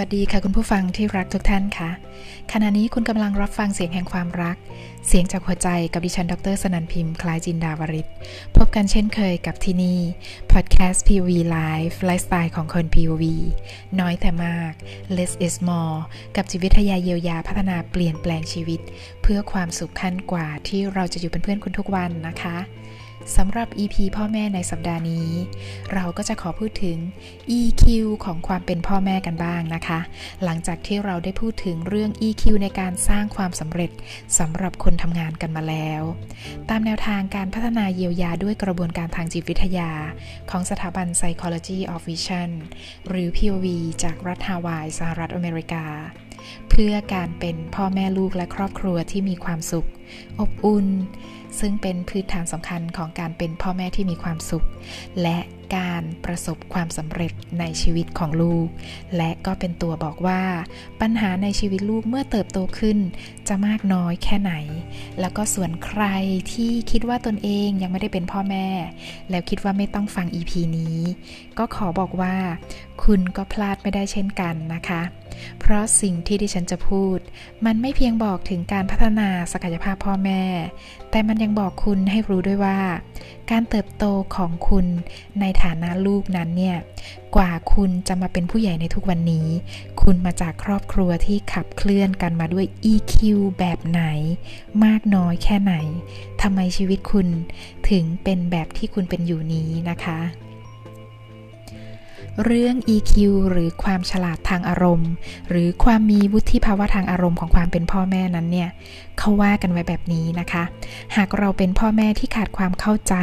วัสดีค่ะคุณผู้ฟังที่รักทุกท่านค่ะ ขณะนี้คุณกำลังรับฟังเสียงแห่งความรัก เสียงจากหัวใจกับดิฉันดรสนันพิมพ์คล้ายจินดาวริศพบกันเช่นเคยกับที่นี่ Podcast POV Live ไลฟ์สไตล์ของคน POV น้อยแต่มาก less is more กับจิตวิทยาเยียวยาพัฒนาเปลี่ยนแปลงชีวิต เพื่อความสุขขั้นกว่าที่เราจะอยู่เป็นเพื่อนคุณทุกวันนะคะ สำหรับ EP พ่อแม่ในสัปดาห์นี้ เราก็จะขอพูดถึง EQ ของความเป็นพ่อแม่กันบ้างนะคะ หลังจากที่เราได้พูดถึงเรื่อง EQ ในการสร้างความสำเร็จสำหรับคนทำงานกันมาแล้ว ตามแนวทางการพัฒนาเยียวยาด้วยกระบวนการทางจิตวิทยา ของสถาบัน Psychology of Vision หรือ POV จากรัฐฮาวายสหรัฐอเมริกา เพื่อการเป็นพ่อแม่ลูกและครอบครัวที่มีความสุข อบอุ่น ซึ่งเป็นพื้นฐานสำคัญของการเป็นพ่อแม่ที่มีความสุข และการประสบความสำเร็จในชีวิตของลูก และก็เป็นตัวบอกว่า ปัญหาในชีวิตลูกเมื่อเติบโตขึ้น จะมากน้อยแค่ไหน แล้วก็ส่วนใครที่คิดว่าตนเองยังไม่ได้เป็นพ่อแม่ แล้วคิดว่าไม่ต้องฟัง EP นี้ ก็ขอบอกว่า คุณก็พลาดไม่ได้เช่นกันนะคะ เพราะสิ่งที่ดิฉันจะพูด มันไม่เพียงบอกถึงการพัฒนาศักยภาพพ่อแม่ แต่มันยังบอกคุณให้รู้ด้วยว่า การเติบโตของคุณในฐานะลูกนั้นเนี่ย กว่าคุณจะมาเป็นผู้ใหญ่ในทุกวันนี้ คุณมาจากครอบครัวที่ขับเคลื่อนกันมาด้วย EQ แบบไหน มากน้อยแค่ไหนทำไมชีวิตคุณถึงเป็นแบบที่คุณเป็นอยู่นี้นะคะ เรื่อง EQ หรือความฉลาดทางอารมณ์ หรือความมีวุฒิภาวะทางอารมณ์ของความเป็นพ่อแม่นั้นเนี่ยเขาว่ากันไว้แบบนี้นะคะ หากเราเป็นพ่อแม่ที่ขาดความเข้าใจ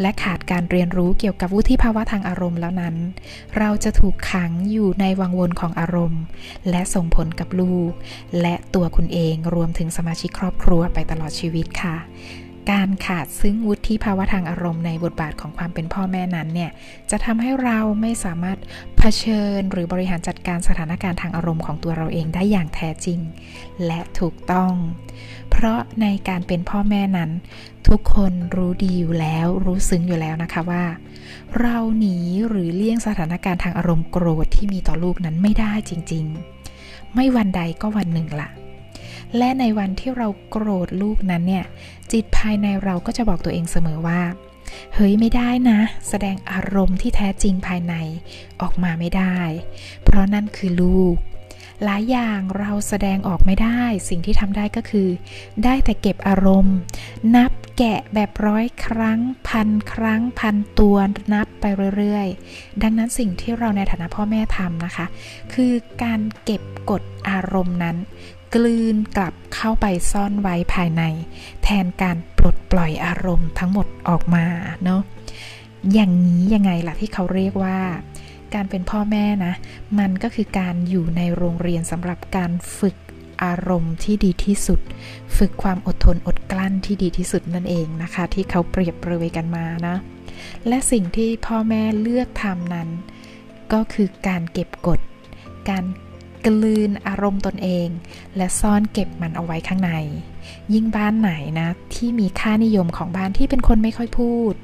และขาดการเรียนรู้เกี่ยวกับวุฒิภาวะทางอารมณ์แล้วนั้น เราจะถูกขังอยู่ในวังวนของอารมณ์ และส่งผลกับลูก และตัวคุณเองรวมถึงสมาชิกครอบครัวไปตลอดชีวิตค่ะ การขาดซึ่งวุฒิภาวะทางอารมณ์ในบทบาทของความเป็นพ่อแม่นั้นเนี่ยจะทำให้เราไม่สามารถเผชิญหรือบริหารจัดการสถานการณ์ทางอารมณ์ของตัวเราเองได้อย่างแท้จริง และถูกต้อง เพราะในการเป็นพ่อแม่นั้น ทุกคนรู้ดีอยู่แล้วรู้ซึ้งอยู่แล้วนะคะว่า เราหนีหรือเลี่ยงสถานการณ์ทางอารมณ์โกรธที่มีต่อลูกนั้นไม่ได้จริง ๆ ไม่วันใดก็วันหนึ่งละ่ะ และในวันที่เราโกรธลูกนั้นเนี่ย จิตภายในเราก็จะบอกตัวเองเสมอว่า เฮ้ยไม่ได้นะ แสดงอารมณ์ที่แท้จริงภายในออกมาไม่ได้ เพราะนั่นคือลูก หลายอย่างเราแสดงออกไม่ได้ สิ่งที่ทำได้ก็คือ ได้แต่เก็บอารมณ์ นับแกะแบบร้อยครั้ง พันครั้ง พันตัวนับไปเรื่อยๆ ดังนั้นสิ่งที่เราในฐานะพ่อแม่ทำนะคะ คือการเก็บกดอารมณ์นั้น กลืนกลับเข้าไปซ่อนไว้ภายใน แทนการปลดปล่อยอารมณ์ทั้งหมดออกมาเนาะอย่างนี้ยังไงล่ะที่เขาเรียกว่า การเป็นพ่อแม่นะ มันก็คือการอยู่ในโรงเรียนสำหรับการฝึกอารมณ์ที่ดีที่สุด ฝึกความอดทนอดกลั้นที่ดีที่สุดนั่นเองนะคะ ที่เขาเปรียบเปรยกันมานะ และสิ่งที่พ่อแม่เลือกทำนั้น ก็คือการเก็บกด การ กลืนอารมณ์ตนเอง และซ่อนเก็บมันเอาไว้ข้างใน ยิ่งบ้านไหนนะ ที่มีค่านิยมของบ้านที่เป็นคนไม่ค่อยพูด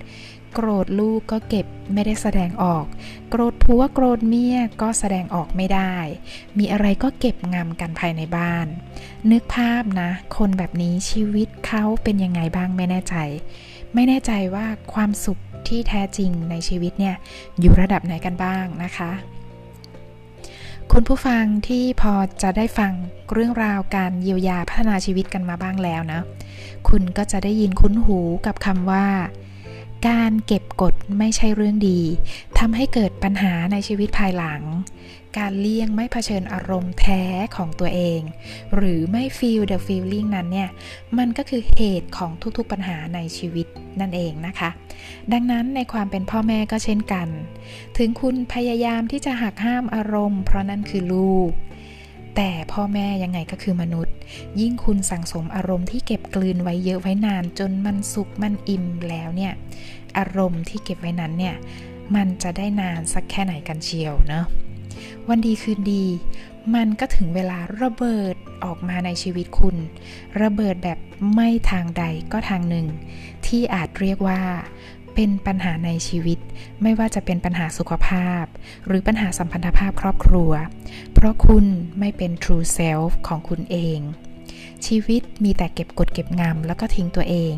โกรธลูกก็เก็บไม่ได้แสดงออก โกรธผัวโกรธเมียก็แสดงออกไม่ได้ มีอะไรก็เก็บงำกันภายในบ้าน นึกภาพนะ คนแบบนี้ชีวิตเขาเป็นยังไงบ้างไม่แน่ใจ ไม่แน่ใจว่าความสุขที่แท้จริงในชีวิตเนี่ยอยู่ระดับไหนกันบ้างนะคะ คุณผู้ฟังที่พอจะได้ฟังเรื่องราวการเยียวยาพัฒนาชีวิตกันมาบ้างแล้วนะ คุณก็จะได้ยินคุ้นหูกับคำว่า การเก็บกดไม่ใช่เรื่องดีทำให้เกิดปัญหาในชีวิตภายหลัง การเลี่ยงไม่เผชิญอารมณ์แท้ของตัวเอง หรือไม่ feel the feeling นั้นเนี่ย มันก็คือเหตุของทุกๆปัญหาในชีวิตนั่นเองนะคะ ดังนั้นในความเป็นพ่อแม่ก็เช่นกัน ถึงคุณพยายามที่จะหักห้ามอารมณ์ เพราะนั่นคือลูก แต่พ่อแม่ยังไงก็คือมนุษย์ ยิ่งคุณสั่งสมอารมณ์ที่เก็บกลืนไว้เยอะไว้นานจนมันสุกมันอิ่มแล้วเนี่ย อารมณ์ที่เก็บไว้นั้นเนี่ยมันจะได้นานสักแค่ไหนกันเชียวเนาะ วันดีคืนดี มันก็ถึงเวลาระเบิดออกมาในชีวิตคุณ ระเบิดแบบไม่ทางใดก็ทางหนึ่ง ที่อาจเรียกว่าเป็นปัญหาในชีวิต ไม่ว่าจะเป็นปัญหาสุขภาพ หรือปัญหาสัมพันธภาพครอบครัว เพราะคุณไม่เป็น true self ของคุณเอง ชีวิตมีแต่เก็บกดเก็บงำแล้วก็ทิ้งตัวเอง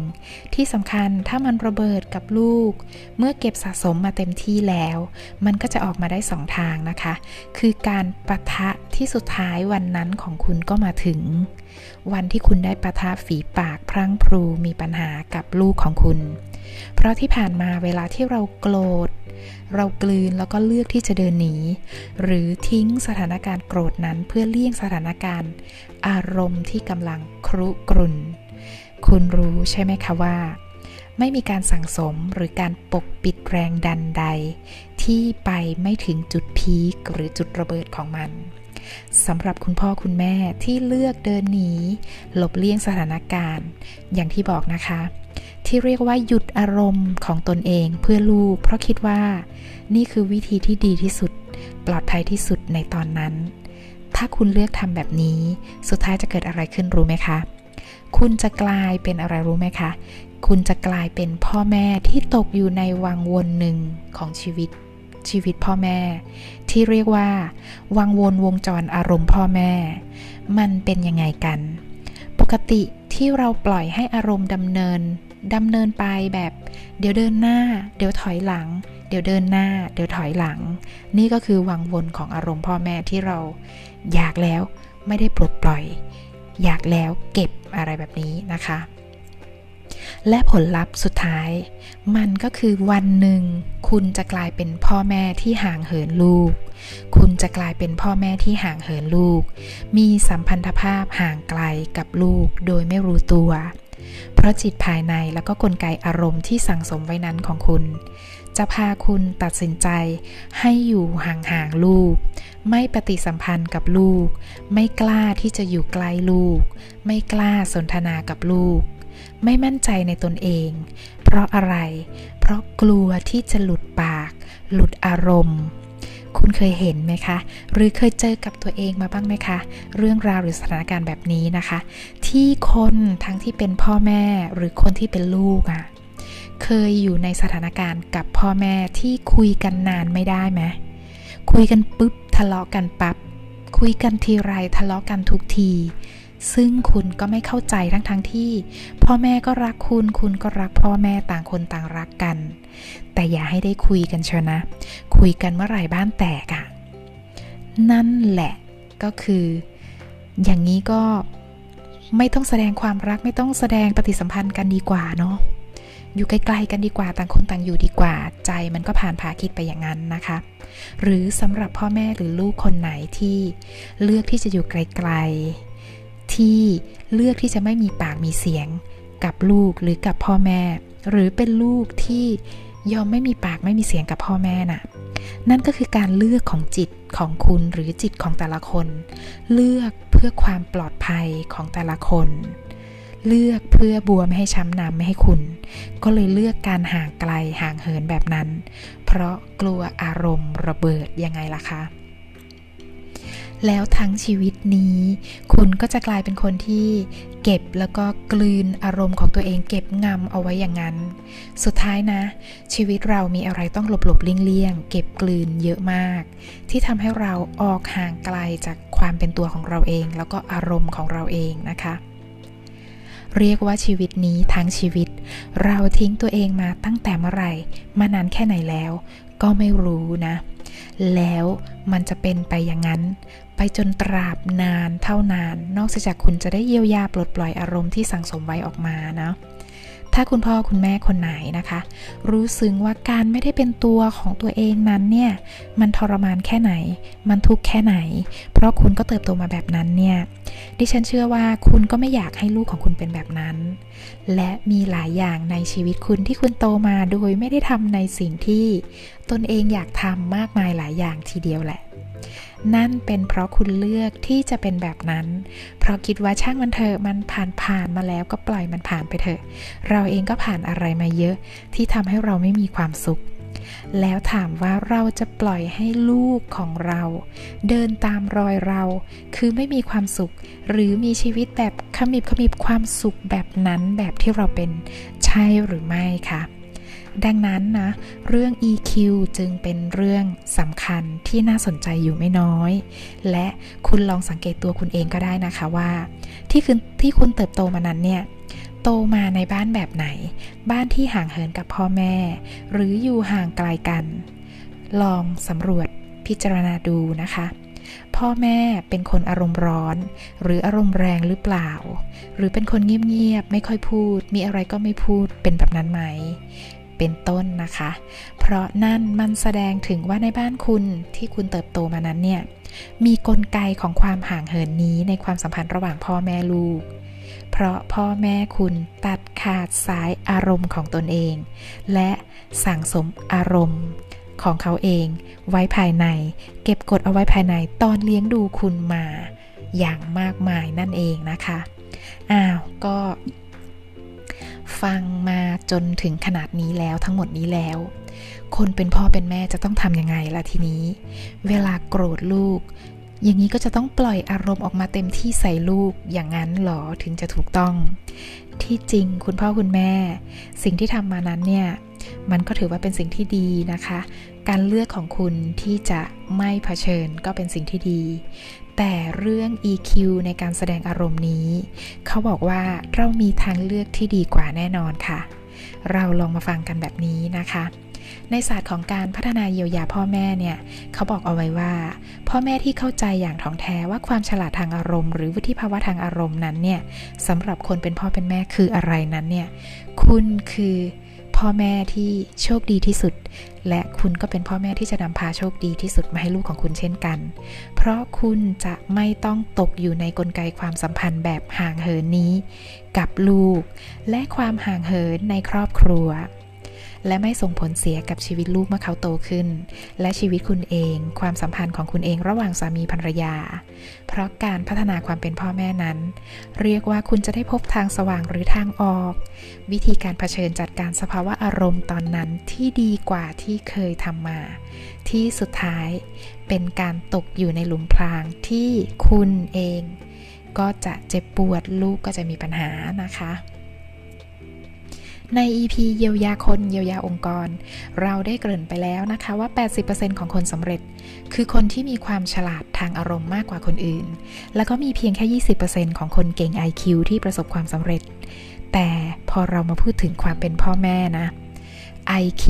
ที่สำคัญถ้ามันระเบิดกับลูก เมื่อเก็บสะสมมาเต็มที่แล้ว มันก็จะออกมาได้สองทางนะคะ คือการปะทะที่สุดท้ายวันนั้นของคุณก็มาถึง วันที่คุณได้ปะทะฝีปากพรั่งพรูมีปัญหากับลูกของคุณ เพราะที่ผ่านมาเวลาที่เราโกรธ เรากลืนแล้วก็เลือกที่จะเดินหนี หรือทิ้งสถานการณ์โกรธนั้นเพื่อเลี่ยงสถานการณ์ อารมณ์ที่กำลังครุกรุน คุณรู้ใช่ไหมคะว่าไม่มีการสั่งสมหรือการปกปิดแรงดันใด ที่ไปไม่ถึงจุดพีคหรือจุดระเบิดของมัน สำหรับคุณพ่อคุณแม่ที่เลือกเดินหนีหลบเลี่ยงสถานการณ์ อย่างที่บอกนะคะ ที่เรียกว่าหยุดอารมณ์ของตนเองเพื่อลูก เพราะคิดว่า นี่คือวิธีที่ดีที่สุด ปลอดภัยที่สุดในตอนนั้น ถ้าคุณเลือกทำแบบนี้ สุดท้ายจะเกิดอะไรขึ้นรู้ไหมคะ คุณจะกลายเป็นอะไรรู้ไหมคะ คุณจะกลายเป็นพ่อแม่ที่ตกอยู่ในวังวนหนึ่งของชีวิต ชีวิตพ่อแม่ ที่เรียกว่า วังวนวงจรอารมณ์พ่อแม่ มันเป็นยังไงกัน ปกติที่เราปล่อยให้อารมณ์ดำเนินดำเนินไปแบบ เดี๋ยวเดินหน้า เดี๋ยวถอยหลัง เดี๋ยวเดินหน้า เดี๋ยวถอยหลัง นี่ก็คือวังวนของอารมณ์พ่อแม่ที่เราอยากแล้วไม่ได้ปลดปล่อย อยากแล้วเก็บอะไรแบบนี้นะคะ และผลลัพธ์สุดท้าย มันก็คือวันหนึ่ง คุณจะกลายเป็นพ่อแม่ที่ห่างเหินลูก คุณจะกลายเป็นพ่อแม่ที่ห่างเหินลูก มีสัมพันธภาพห่างไกลกับลูกโดยไม่รู้ตัว เพราะจิตภายในแล้วก็กลไกอารมณ์ที่สั่งสมไว้นั้นของคุณ จะพาคุณตัดสินใจให้อยู่ห่างๆลูกไม่ปฏิสัมพันธ์กับลูก ไม่กล้าที่จะอยู่ใกล้ลูก ไม่กล้าสนทนากับลูก ไม่มั่นใจในตนเอง เพราะอะไร เพราะกลัวที่จะหลุดปาก หลุดอารมณ์ คุณเคยเห็นไหมคะ หรือเคยเจอกับตัวเองมาบ้างไหมคะ เรื่องราวหรือสถานการณ์แบบนี้นะคะ ที่คนทั้งที่เป็นพ่อแม่หรือคนที่เป็นลูกอะ่ะเคยอยู่ในสถานการณ์กับพ่อแม่ที่คุยกันนานไม่ได้ไหมคุยกันปุ๊บทะเลาะกันปับ๊บคุยกันทีไรทะเลาะกันทุกที ซึ่งคุณก็ไม่เข้าใจทั้งทั้งที่ พ่อแม่ก็รักคุณ คุณก็รักพ่อแม่ต่างคนต่างรักกัน แต่อย่าให้ได้คุยกันเชียวนะ คุยกันเมื่อไหร่บ้านแตกอะ่ะนั่นแหละก็คือ อย่างนี้ก็ไม่ต้องแสดงความรักไม่ต้องแสดงปฏิสัมพันธ์กันดีกว่าเนาะอยู่ไกลๆกันดีกว่าต่างคนต่างอยู่ดีกว่า ใจมันก็ผ่านผาคิดไปอย่างนั้นนะคะ หรือสำหรับพ่อแม่หรือลูกคนไหนที่เลือกที่จะอยู่ไกลๆ ที่เลือกที่จะไม่มีปากมีเสียงกับลูกหรือกับพ่อแม่ หรือเป็นลูกที่ยอมไม่มีปากไม่มีเสียงกับพ่อแม่น่ะ นั่นก็คือการเลือกของจิตของคุณหรือจิตของแต่ละคน เลือกเพื่อความปลอดภัยของแต่ละคน เลือกเพื่อบัวไม่ให้ช้ำน้ำไม่ให้คุณ ก็เลยเลือกการห่างไกลห่างเหินแบบนั้น เพราะกลัวอารมณ์ระเบิดยังไงล่ะคะ แล้วทั้งชีวิตนี้ คุณก็จะกลายเป็นคนที่เก็บแล้วก็กลืนอารมณ์ของตัวเองเก็บงำเอาไว้อย่างนั้น สุดท้ายนะ ชีวิตเรามีอะไรต้องหลบหลบเลี่ยงเก็บกลืนเยอะมาก ที่ทำให้เราออกห่างไกลจากความเป็นตัวของเราเอง แล้วก็อารมณ์ของเราเองนะคะเรียกว่าชีวิตนี้ทั้งชีวิต เราทิ้งตัวเองมาตั้งแต่เมื่อไหร่ มานานแค่ไหนแล้ว ก็ไม่รู้นะ แล้วมันจะเป็นไปอย่างนั้น ไปจนตราบนานเท่านาน นอกจากคุณจะได้เยียวยาปลดปล่อยอารมณ์ที่สังสมไว้ออกมานะ ถ้าคุณพ่อคุณแม่คนไหนนะคะ รู้ซึ้งว่าการไม่ได้เป็นตัวของตัวเองนั้นเนี่ยมันทรมานแค่ไหน มันทุกข์แค่ไหน เพราะคุณก็เติบโตมาแบบนั้นเนี่ยดิฉันเชื่อว่าคุณก็ไม่อยากให้ลูกของคุณเป็นแบบนั้น และมีหลายอย่างในชีวิตคุณที่คุณโตมาโดยไม่ได้ทำในสิ่งที่ตนเองอยากทำมากมายหลายอย่างทีเดียวแหละ นั่นเป็นเพราะคุณเลือกที่จะเป็นแบบนั้น เพราะคิดว่าช่างมันเถอะมันผ่านผ่านมาแล้วก็ปล่อยมันผ่านไปเถอะ เราเองก็ผ่านอะไรมาเยอะที่ทำให้เราไม่มีความสุข แล้วถามว่าเราจะปล่อยให้ลูกของเรา เดินตามรอยเรา คือไม่มีความสุข หรือมีชีวิตแบบขมิบขมิบความสุขแบบนั้นแบบที่เราเป็นใช่หรือไม่คะ ดังนั้นนะ เรื่อง EQ จึงเป็นเรื่องสำคัญที่น่าสนใจอยู่ไม่น้อย และคุณลองสังเกตตัวคุณเองก็ได้นะคะว่า ที่คุณที่คุณเติบโตมานั้นเนี่ยโตมาในบ้านแบบไหน บ้านที่ห่างเหินกับพ่อแม่ หรืออยู่ห่างไกลกัน ลองสำรวจพิจารณาดูนะคะ พ่อแม่เป็นคนอารมณ์ร้อน หรืออารมณ์แรงหรือเปล่า หรือเป็นคนเงียบๆไม่ค่อยพูด มีอะไรก็ไม่พูดเป็นแบบนั้นไหม เป็นต้นนะคะ เพราะนั่นมันแสดงถึงว่าในบ้านคุณที่คุณเติบโตมานั้นเนี่ย มีกลไกของความห่างเหินนี้ในความสัมพันธ์ระหว่างพ่อแม่ลูก เพราะพ่อแม่คุณตัดขาดสายอารมณ์ของตนเอง และสั่งสมอารมณ์ของเขาเองไว้ภายใน เก็บกดเอาไว้ภายในตอนเลี้ยงดูคุณมาอย่างมากมายนั่นเองนะคะ อ้าว ก็ ฟังมาจนถึงขนาดนี้แล้วทั้งหมดนี้แล้ว คนเป็นพ่อเป็นแม่จะต้องทำยังไงล่ะทีนี้ เวลาโกรธลูก อย่างนี้ก็จะต้องปล่อยอารมณ์ออกมาเต็มที่ใส่ลูกอย่างนั้นหรอถึงจะถูกต้อง ที่จริงคุณพ่อคุณแม่ สิ่งที่ทำมานั้นเนี่ยมันก็ถือว่าเป็นสิ่งที่ดีนะคะ การเลือกของคุณที่จะไม่เผชิญก็เป็นสิ่งที่ดี แต่เรื่อง EQ ในการแสดงอารมณ์นี้ เขาบอกว่าเรามีทางเลือกที่ดีกว่าแน่นอนค่ะ เราลองมาฟังกันแบบนี้นะคะในศาสตร์ของการพัฒนาเยียวยาพ่อแม่เนี่ยเขาบอกเอาไว้ว่า พ่อแม่ที่เข้าใจอย่างถ่องแท้ว่าความฉลาดทางอารมณ์ หรือวุฒิภาวะทางอารมณ์นั้นเนี่ยสำหรับคนเป็นพ่อเป็นแม่คืออะไรนั้นเนี่ยคุณคือ พ่อแม่ที่โชคดีที่สุด และคุณก็เป็นพ่อแม่ที่จะนำพาโชคดีที่สุดมาให้ลูกของคุณเช่นกัน เพราะคุณจะไม่ต้องตกอยู่ในกลไกความสัมพันธ์แบบห่างเหินนี้ กับลูก และความห่างเหินในครอบครัว และไม่ส่งผลเสียกับชีวิตลูกเมื่อเขาโตขึ้น และชีวิตคุณเอง ความสัมพันธ์ของคุณเองระหว่างสามีภรรยา เพราะการพัฒนาความเป็นพ่อแม่นั้น เรียกว่าคุณจะได้พบทางสว่างหรือทางออก วิธีการเผชิญจัดการสภาวะอารมณ์ตอนนั้นที่ดีกว่าที่เคยทำมา ที่สุดท้ายเป็นการตกอยู่ในหลุมพรางที่คุณเอง ก็จะเจ็บปวดลูกก็จะมีปัญหานะคะ ใน EP เยียวยาคนเยียวยาองค์กร เราได้เกริ่นไปแล้วนะคะว่า 80%ของคนสำเร็จ คือคนที่มีความฉลาดทางอารมณ์มากกว่าคนอื่น แล้วก็มีเพียงแค่ 20%ของคนเก่ง IQ ที่ประสบความสำเร็จ แต่พอเรามาพูดถึงความเป็นพ่อแม่นะ IQ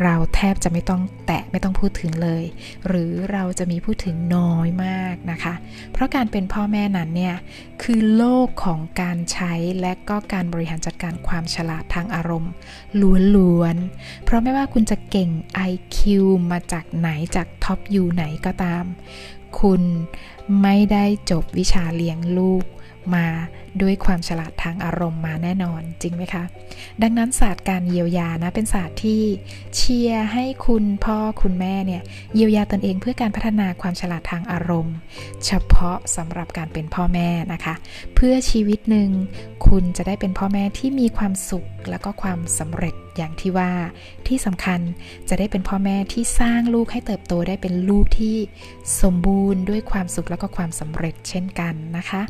เราแทบจะไม่ต้องแตะไม่ต้องพูดถึงเลย หรือเราจะมีพูดถึงน้อยมากนะคะ เพราะการเป็นพ่อแม่นั้นเนี่ย คือโลกของการใช้และก็การบริหารจัดการความฉลาดทางอารมณ์ล้วนๆ เพราะไม่ว่าคุณจะเก่ง IQ มาจากไหนจากท็อปยูไหนก็ตาม คุณไม่ได้จบวิชาเลี้ยงลูก มาด้วยความฉลาดทางอารมณ์มาแน่นอนจริงไหมคะ ดังนั้นศาสตร์การเยียวยานะเป็นศาสตร์ที่เชียร์ให้คุณพ่อคุณแม่เนี่ยเยียวยาตนเองเพื่อการพัฒนาความฉลาดทางอารมณ์ เฉพาะสำหรับการเป็นพ่อแม่นะคะ เพื่อชีวิตหนึ่งคุณจะได้เป็นพ่อแม่ที่มีความสุขและก็ความสำเร็จอย่างที่ว่าที่สำคัญจะได้เป็นพ่อแม่ที่สร้างลูกให้เติบโตได้เป็นลูกที่สมบูรณ์ด้วยความสุขและก็ความสำเร็จเช่นกันนะคะ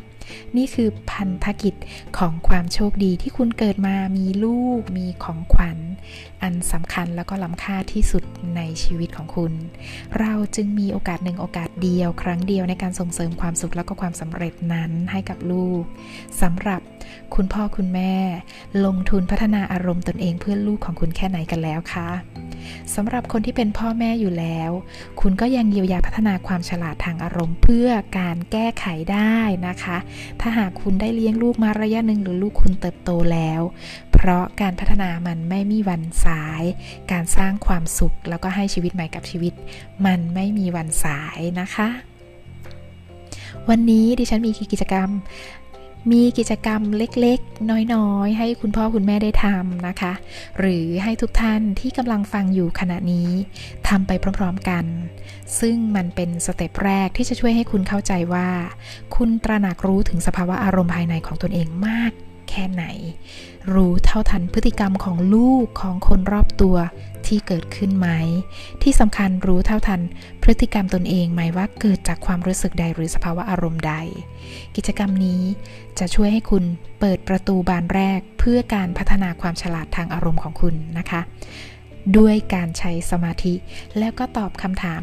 นี่คือพันธกิจของความโชคดีที่คุณเกิดมามีลูก มีของขวัญ อันสำคัญแล้วก็ล้ำค่าที่สุดในชีวิตของคุณ เราจึงมีโอกาสหนึ่งโอกาสเดียว ครั้งเดียวในการส่งเสริมความสุขแล้วก็ความสำเร็จนั้นให้กับลูกสำหรับ คุณพ่อคุณแม่ ลงทุนพัฒนาอารมณ์ตนเองเพื่อลูกของคุณแค่ไหนกันแล้วคะสำหรับคนที่เป็นพ่อแม่อยู่แล้ว คุณก็ยังเยียวยาพัฒนาความฉลาดทางอารมณ์ เพื่อการแก้ไขได้นะคะ ถ้าหากคุณได้เลี้ยงลูกมาระยะหนึ่งหรือลูกคุณเติบโตแล้ว เพราะการพัฒนามันไม่มีวันสาย การสร้างความสุขแล้วก็ให้ชีวิตใหม่กับชีวิต มันไม่มีวันสายนะคะวันนี้ดิฉันมีกิจกรรม มีกิจกรรมเล็กๆ น้อยๆ ให้คุณพ่อคุณแม่ได้ทำนะคะ หรือให้ทุกท่านที่กำลังฟังอยู่ขณะนี้ทำไปพร้อมๆกัน ซึ่งมันเป็นสเต็ปแรกที่จะช่วยให้คุณเข้าใจว่า คุณตระหนักรู้ถึงสภาวะอารมณ์ภายในของตนเองมาก แค่ไหน รู้เท่าทันพฤติกรรมของลูกของคนรอบตัวที่เกิดขึ้นไหม ที่สำคัญรู้เท่าทันพฤติกรรมตนเองไหมว่าเกิดจากความรู้สึกใดหรือสภาวะอารมณ์ใด กิจกรรมนี้จะช่วยให้คุณเปิดประตูบานแรกเพื่อการพัฒนาความฉลาดทางอารมณ์ของคุณนะคะ ด้วยการใช้สมาธิ แล้วก็ตอบคำถาม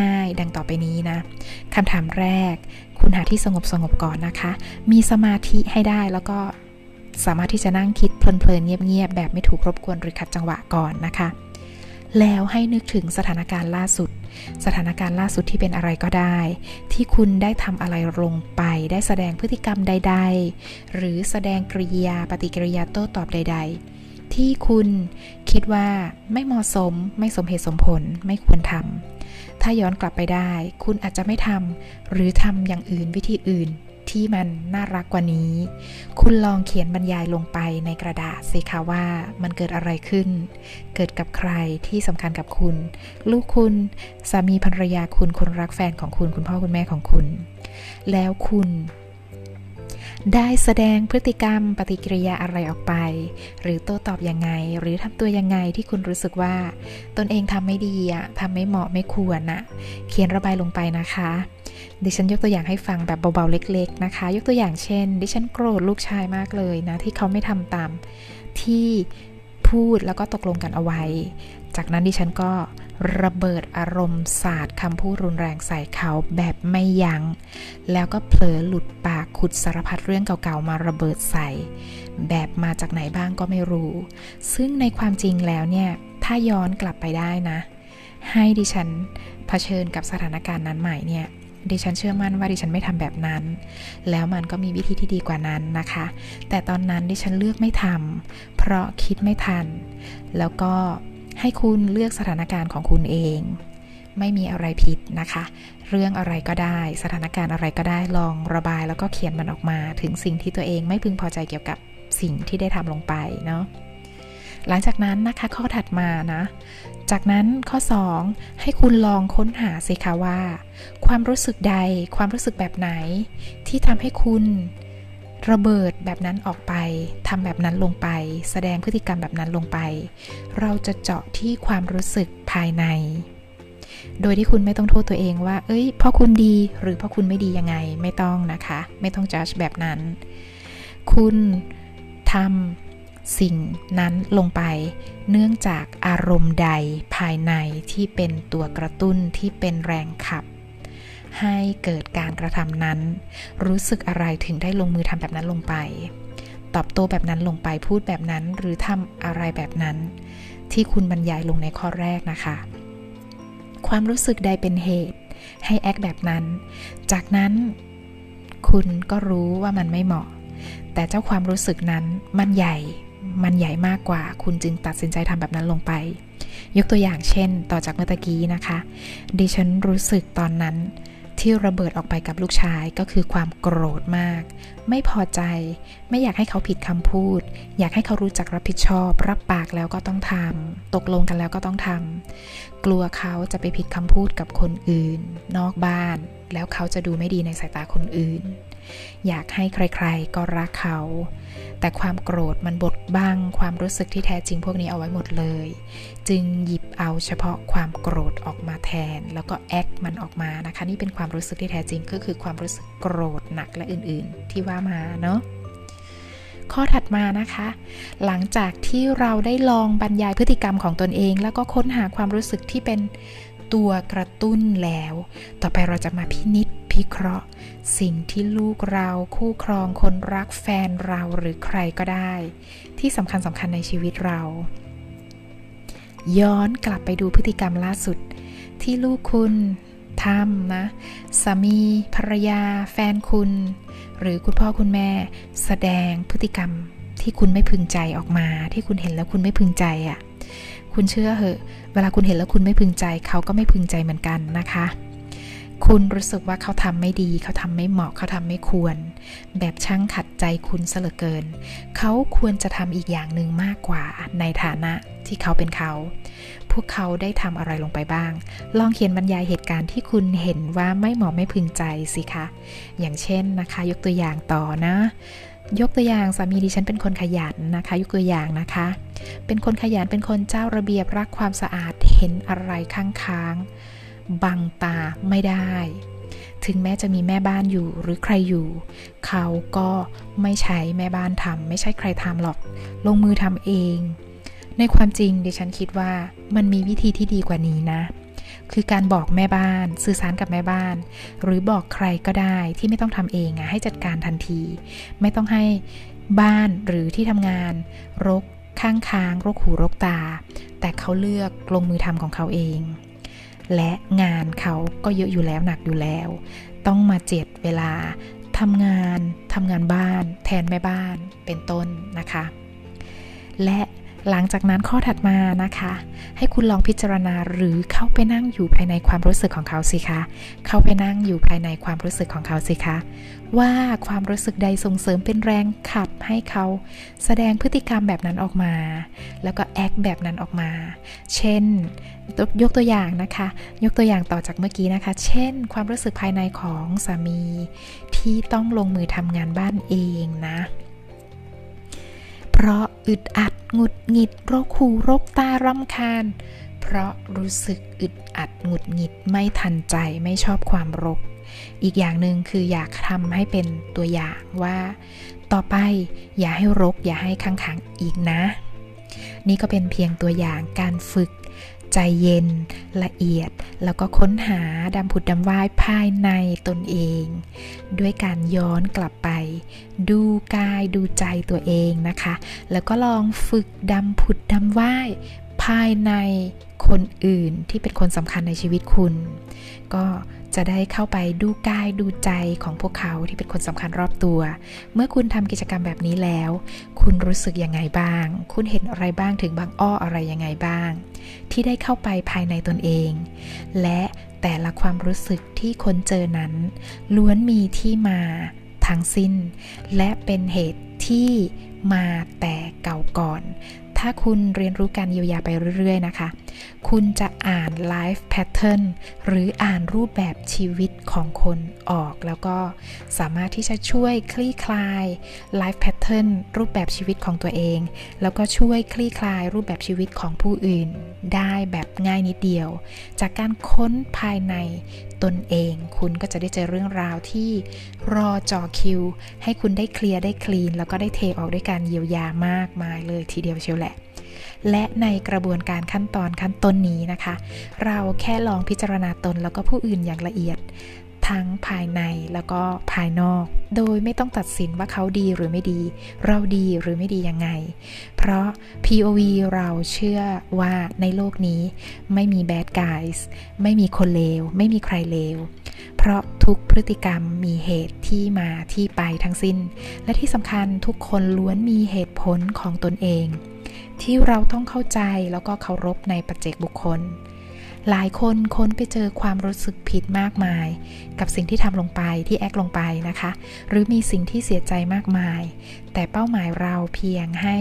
ง่าย ๆ ดังต่อไปนี้นะคำถามแรก คุณหาที่สงบสงบก่อนนะคะ มีสมาธิให้ได้แล้วก็ สามารถที่จะนั่งคิดเพลินๆเงียบๆแบบไม่ถูกรบกวนหรือขัดจังหวะก่อนนะคะ แล้วให้นึกถึงสถานการณ์ล่าสุด สถานการณ์ล่าสุดที่เป็นอะไรก็ได้ ที่คุณได้ทำอะไรลงไป ได้แสดงพฤติกรรมใด ๆ หรือแสดงกริยาปฏิกิริยาโต้ตอบใด ๆ ที่คุณคิดว่าไม่เหมาะสม ไม่สมเหตุสมผลไม่ควรทำถ้าย้อนกลับไปได้ คุณอาจจะไม่ทำหรือทำอย่างอื่นวิธีอื่น ที่มันน่ารักกว่านี้ คุณลองเขียนบรรยายลงไปในกระดาษสิคะว่ามันเกิดอะไรขึ้น เกิดกับใครที่สำคัญกับคุณ ลูกคุณ สามีภรรยาคุณ คนรักแฟนของคุณ คุณพ่อคุณแม่ของคุณ แล้วคุณได้แสดงพฤติกรรมปฏิกิริยาอะไรออกไป หรือโต้ตอบยังไง หรือทำตัวยังไงที่คุณรู้สึกว่า ตนเองทำไม่ดีอะทำไม่เหมาะไม่ควรนะเขียนระบายลงไปนะคะ ดิฉันยกตัวอย่างให้ฟังแบบเบาๆเล็ก ๆ นะคะ ยกตัวอย่างเช่น ดิฉันโกรธลูกชายมากเลยนะ ที่เขาไม่ทำตามที่พูดแล้วก็ตกลงกันเอาไว้ จากนั้นดิฉันก็ระเบิดอารมณ์ศาสตร์คำพูดรุนแรงใส่เขาแบบไม่ยัง้ง แล้วก็เผลอหลุดปากขุดสารพัดเรื่องเก่าๆ มาระเบิดใส่ แบบมาจากไหนบ้างก็ไม่รู้ ซึ่งในความจริงแล้วเนี่ย ถ้าย้อนกลับไปได้นะ ให้ดิฉันเผชิญกับสถานการณ์นั้นใหม่เนี่ย ดิฉันเชื่อมั่นว่าดิฉันไม่ทำแบบนั้น แล้วมันก็มีวิธีที่ดีกว่านั้นนะคะ แต่ตอนนั้นดิฉันเลือกไม่ทำเพราะคิดไม่ทัน แล้วก็ให้คุณเลือกสถานการณ์ของคุณเอง ไม่มีอะไรผิดนะคะ เรื่องอะไรก็ได้ สถานการณ์อะไรก็ได้ลองระบายแล้วก็เขียนมันออกมา ถึงสิ่งที่ตัวเองไม่พึงพอใจเกี่ยวกับสิ่งที่ได้ทำลงไปเนาะหลังจากนั้นนะคะข้อถัดมานะ จากนั้นข้อ 2 ให้คุณลองค้นหาสิคะว่า ความรู้สึกใดความรู้สึกแบบไหน ที่ทำให้คุณระเบิดแบบนั้นออกไปทำแบบนั้นลงไป แสดงพฤติกรรมแบบนั้นลงไป เราจะเจาะที่ความรู้สึกภายใน โดยที่คุณไม่ต้องโทษตัวเองว่า เอ้ยเพราะคุณดีหรือเพราะคุณไม่ดียังไงไม่ต้องนะคะ ไม่ต้องจัดแบบนั้น คุณทำ สิ่งนั้นลงไป เนื่องจากอารมณ์ใดภายในที่เป็นตัวกระตุ้นที่เป็นแรงขับ ให้เกิดการกระทำนั้น รู้สึกอะไรถึงได้ลงมือทำแบบนั้นลงไป ตอบโต้แบบนั้นลงไปพูดแบบนั้นหรือทำอะไรแบบนั้น ที่คุณบรรยายลงในข้อแรกนะคะ ความรู้สึกใดเป็นเหตุ ให้แอคแบบนั้น จากนั้นคุณก็รู้ว่ามันไม่เหมาะ แต่เจ้าความรู้สึกนั้นมันใหญ่ มันใหญ่มากกว่า คุณจึงตัดสินใจทำแบบนั้นลงไป ยกตัวอย่างเช่น ต่อจากเมื่อกี้นะคะ ดิฉันรู้สึกตอนนั้นที่ระเบิดออกไปกับลูกชายก็คือความโกรธมาก ไม่พอใจ ไม่อยากให้เขาผิดคำพูด อยากให้เขารู้จักรับผิดชอบ รับปากแล้วก็ต้องทำตกลงกันแล้วก็ต้องทำกลัวเขาจะไปผิดคำพูดกับคนอื่น นอกบ้าน แล้วเขาจะดูไม่ดีในสายตาคนอื่น อยากให้ใครๆก็รักเขา แต่ความโกรธมันบดบังความรู้สึกที่แท้จริงพวกนี้เอาไว้หมดเลย จึงหยิบเอาเฉพาะความโกรธออกมาแทน แล้วก็แอคมันออกมานะคะ นี่เป็นความรู้สึกที่แท้จริงก็คือความรู้สึกโกรธหนักและอื่นๆ ที่ว่ามาเนาะข้อถัดมานะคะ หลังจากที่เราได้ลองบรรยายพฤติกรรมของตนเอง แล้วก็ค้นหาความรู้สึกที่เป็น ตัวกระตุ้นแล้ว ต่อไปเราจะมาพินิษพิเคราะห์ สิ่งที่ลูกเราคู่ครองคนรักแฟนเราหรือใครก็ได้ ที่สำคัญสำคัญในชีวิตเรา ย้อนกลับไปดูพฤติกรรมล่าสุด ที่ลูกคุณทำนะสามีภรรยา แฟนคุณ หรือคุณพ่อคุณแม่ แสดงพฤติกรรมที่คุณไม่พึงใจออกมา ที่คุณเห็นแล้วคุณไม่พึงใจอะ่ะ คุณเชื่อเหอะ เวลาคุณเห็นแล้วคุณไม่พึงใจเขาก็ไม่พึงใจเหมือนกันนะคะ คุณรู้สึกว่าเขาทำไม่ดี เขาทำไม่เหมาะเขาทำไม่ควร แบบช่างขัดใจคุณเสลอเกิน เขาควรจะทำอีกอย่างหนึ่งมากกว่าในฐานะที่เขาเป็นเขาพวกเขาได้ทำอะไรลงไปบ้าง ลองเขียนบรรยายเหตุการณ์ที่คุณเห็นว่าไม่เหมาะไม่พึงใจสิคะ อย่างเช่นนะคะ ยกตัวอย่างต่อนะ ยกตัวอย่างสามีดิฉันเป็นคนขยันนะคะ ยกตัวอย่างนะคะ เป็นคนขยันเป็นคนเจ้าระเบียบรักความสะอาดเห็นอะไรค้างๆบังตาไม่ได้ ถึงแม้จะมีแม่บ้านอยู่หรือใครอยู่ เขาก็ไม่ใช้แม่บ้านทำไม่ใช่ใครทำหรอก ลงมือทำเอง ในความจริงดิฉันคิดว่ามันมีวิธีที่ดีกว่านี้นะ คือการบอกแม่บ้าน สื่อสารกับแม่บ้าน หรือบอกใครก็ได้ที่ไม่ต้องทำเองอะให้จัดการทันที ไม่ต้องให้บ้านหรือที่ทำงาน รกข้างค้างรกหูรกตา แต่เขาเลือกลงมือทำของเขาเอง และงานเขาก็เยอะอยู่แล้วหนักอยู่แล้ว ต้องมาเจ็ดเวลาทำงานทำงานบ้าน แทนแม่บ้านเป็นต้นนะคะ และ หลังจากนั้นข้อถัดมานะคะ ให้คุณลองพิจารณาหรือเข้าไปนั่งอยู่ภายในความรู้สึกของเขาสิคะ เข้าไปนั่งอยู่ภายในความรู้สึกของเขาสิคะ ว่าความรู้สึกใดส่งเสริมเป็นแรงขับให้เขา แสดงพฤติกรรมแบบนั้นออกมา แล้วก็แอคแบบนั้นออกมา เช่นยกตัวอย่างนะคะ ยกตัวอย่างต่อจากเมื่อกี้นะคะ เช่น ความรู้สึกภายในของสามีที่ต้องลงมือทำงานบ้านเองนะ เพราะอึดอัดหงุดหงิดโรคหูโรคตารำคาญ เพราะรู้สึกอึดอัดหงุดหงิดไม่ทันใจไม่ชอบความรก อีกอย่างหนึ่งคืออยากทำให้เป็นตัวอย่างว่า ต่อไปอย่าให้รกอย่าให้ค้างงอีกนะ นี่ก็เป็นเพียงตัวอย่างการฝึก ใจเย็น ละเอียด แล้วก็ค้นหาดำผุดดำว่ายภายในตนเอง ด้วยการย้อนกลับไป ดูกายดูใจตัวเองนะคะ แล้วก็ลองฝึกดำผุดดำว่ายภายในคนอื่นที่เป็นคนสำคัญในชีวิตคุณ ก็ จะได้เข้าไปดูกายดูใจของพวกเขาที่เป็นคนสำคัญรอบตัว เมื่อคุณทำกิจกรรมแบบนี้แล้ว คุณรู้สึกยังไงบ้าง คุณเห็นอะไรบ้างถึงบางอ้ออะไรยังไงบ้าง ที่ได้เข้าไปภายในตนเอง และแต่ละความรู้สึกที่คนเจอนั้น ล้วนมีที่มาทั้งสิ้น และเป็นเหตุที่มาแต่เก่าก่อน ถ้าคุณเรียนรู้การเยียวยาไปเรื่อยๆนะคะ คุณจะอ่าน life pattern หรืออ่านรูปแบบชีวิตของคนออก แล้วก็สามารถที่จะช่วยคลี่คลาย life patternรูปแบบชีวิตของตัวเอง แล้วก็ช่วยคลี่คลายรูปแบบชีวิตของผู้อื่น ได้แบบง่ายนิดเดียว จากการค้นภายในตนเอง คุณก็จะได้เจอเรื่องราวที่รอจอคิว ให้คุณได้เคลียร์ได้คลีน แล้วก็ได้เทออกด้วยการเยียวยามากมายเลยทีเดียวเชียวแหละ และในกระบวนการขั้นตอนขั้นต้นนี้นะคะ เราแค่ลองพิจารณาตนแล้วก็ผู้อื่นอย่างละเอียด ทั้งภายในแล้วก็ภายนอก โดยไม่ต้องตัดสินว่าเขาดีหรือไม่ดี เราดีหรือไม่ดียังไง เพราะ POV เราเชื่อว่าในโลกนี้ไม่มี bad guys ไม่มีคนเลว ไม่มีใครเลว เพราะทุกพฤติกรรมมีเหตุที่มาที่ไปทั้งสิ้น และที่สำคัญทุกคนล้วนมีเหตุผลของตนเอง ที่เราต้องเข้าใจแล้วก็เคารพในปัจเจกบุคคล หลายคนค้นไปเจอความรู้สึกผิดมากมาย กับสิ่งที่ทำลงไปที่แอคลงไปนะคะ หรือมีสิ่งที่เสียใจมากมาย แต่เป้าหมายเราเพียงให้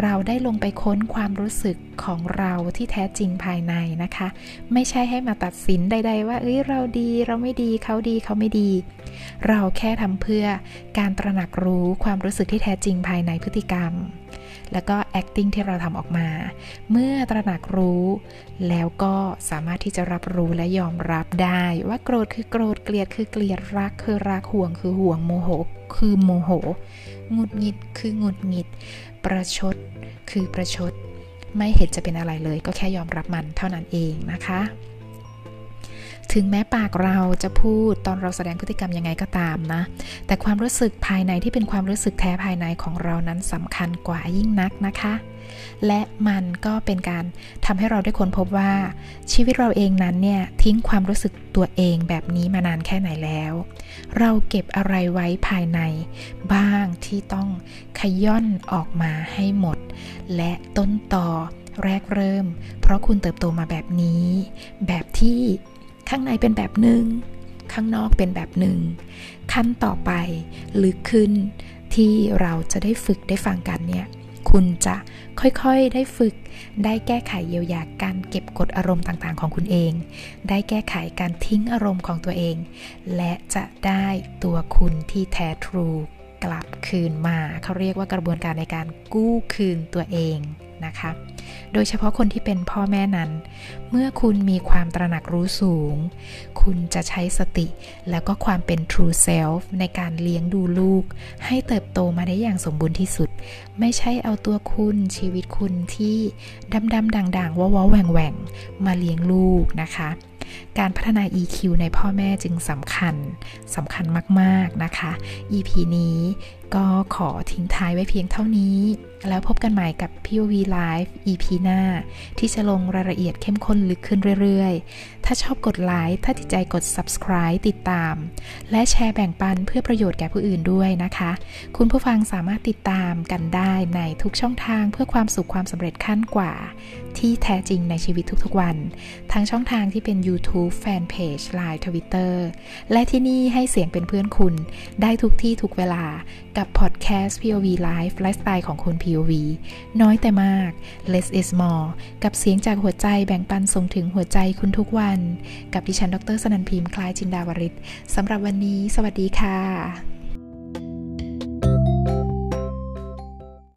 เราได้ลงไปค้นความรู้สึกของเราที่แท้จริงภายในนะคะ ไม่ใช่ให้มาตัดสินใด ๆ ว่าเอ้ยเราดีเราไม่ดีเขาดีเขาไม่ดี เราแค่ทำเพื่อการตระหนักรู้ความรู้สึกที่แท้จริงภายในพฤติกรรม แล้วก็ acting ที่เราทำออกมา เมื่อตระหนักรู้ แล้วก็สามารถที่จะรับรู้และยอมรับได้ ว่าโกรธคือโกรธเกลียดคือเกลียดรักคือรักห่วงคือห่วงโมโห คือโมโหงุดหงิดคือหงุดหงิด ประชด คือประชด ไม่เห็นจะเป็นอะไรเลย ก็แค่ยอมรับมันเท่านั้นเองนะคะ ถึงแม้ปากเราจะพูดตอนเราแสดงพฤติกรรมยังไงก็ตามนะ แต่ความรู้สึกภายในที่เป็นความรู้สึกแท้ภายในของเรานั้นสำคัญกว่ายิ่งนักนะคะ และมันก็เป็นการทำให้เราได้ค้นพบว่า ชีวิตเราเองนั้นเนี่ยทิ้งความรู้สึกตัวเองแบบนี้มานานแค่ไหนแล้ว เราเก็บอะไรไว้ภายในบ้างที่ต้องขย่อนออกมาให้หมด และต้นต่อแรกเริ่ม เพราะคุณเติบโตมาแบบนี้ แบบที่ ข้างในเป็นแบบหนึ่ง ข้างนอกเป็นแบบหนึ่ง ขั้นต่อไปลึกขึ้นที่เราจะได้ฝึกได้ฟังกันเนี่ย คุณจะค่อยๆได้ฝึก ได้แก้ไขเยียวยาการเก็บกดอารมณ์ต่างๆ ของคุณเอง ได้แก้ไขการทิ้งอารมณ์ของตัวเอง และจะได้ตัวคุณที่แท้ทรู กลับคืนมาเขาเรียกว่ากระบวนการในการกู้คืนตัวเองนะคะ โดยเฉพาะคนที่เป็นพ่อแม่นั้น เมื่อคุณมีความตระหนักรู้สูง คุณจะใช้สติแล้วก็ความเป็น true self ในการเลี้ยงดูลูก ให้เติบโตมาได้อย่างสมบูรณ์ที่สุด ไม่ใช่เอาตัวคุณชีวิตคุณที่ดำดำด่างๆว้าวแหว่งแหว่งมาเลี้ยงลูกนะคะ การพัฒนา EQ ในพ่อแม่จึงสำคัญสำคัญมาก ๆ นะคะ EP นี้ก็ขอทิ้งท้ายไว้เพียงเท่านี้ แล้วพบกันใหม่กับ POV Live EP หน้า ที่จะลงรายละเอียดเข้มข้นลึกขึ้นเรื่อย ๆ ถ้าชอบกดไลค์ ถ้าติดใจกด subscribe ติดตาม และแชร์แบ่งปันเพื่อประโยชน์แก่ผู้อื่นด้วยนะคะ คุณผู้ฟังสามารถติดตามกันได้ในทุกช่องทางเพื่อความสุขความสำเร็จขั้นกว่า ที่แท้จริงในชีวิตทุกๆวัน ทั้งช่องทางที่เป็น YouTube Fanpage Line Twitter และที่นี่ให้เสียงเป็นเพื่อนคุณ ได้ทุกที่ทุกเวลากับพอดแคสต์ POV Life ไลฟ์สไตล์ของคน POV น้อยแต่มาก less is more กับเสียงจากหัวใจแบ่งปันส่งถึงหัวใจคุณทุกวัน กับดิฉันดรสนันพิมพ์คล้ายจินดาวริศสำหรับวันนี้ สวัสดีค่ะ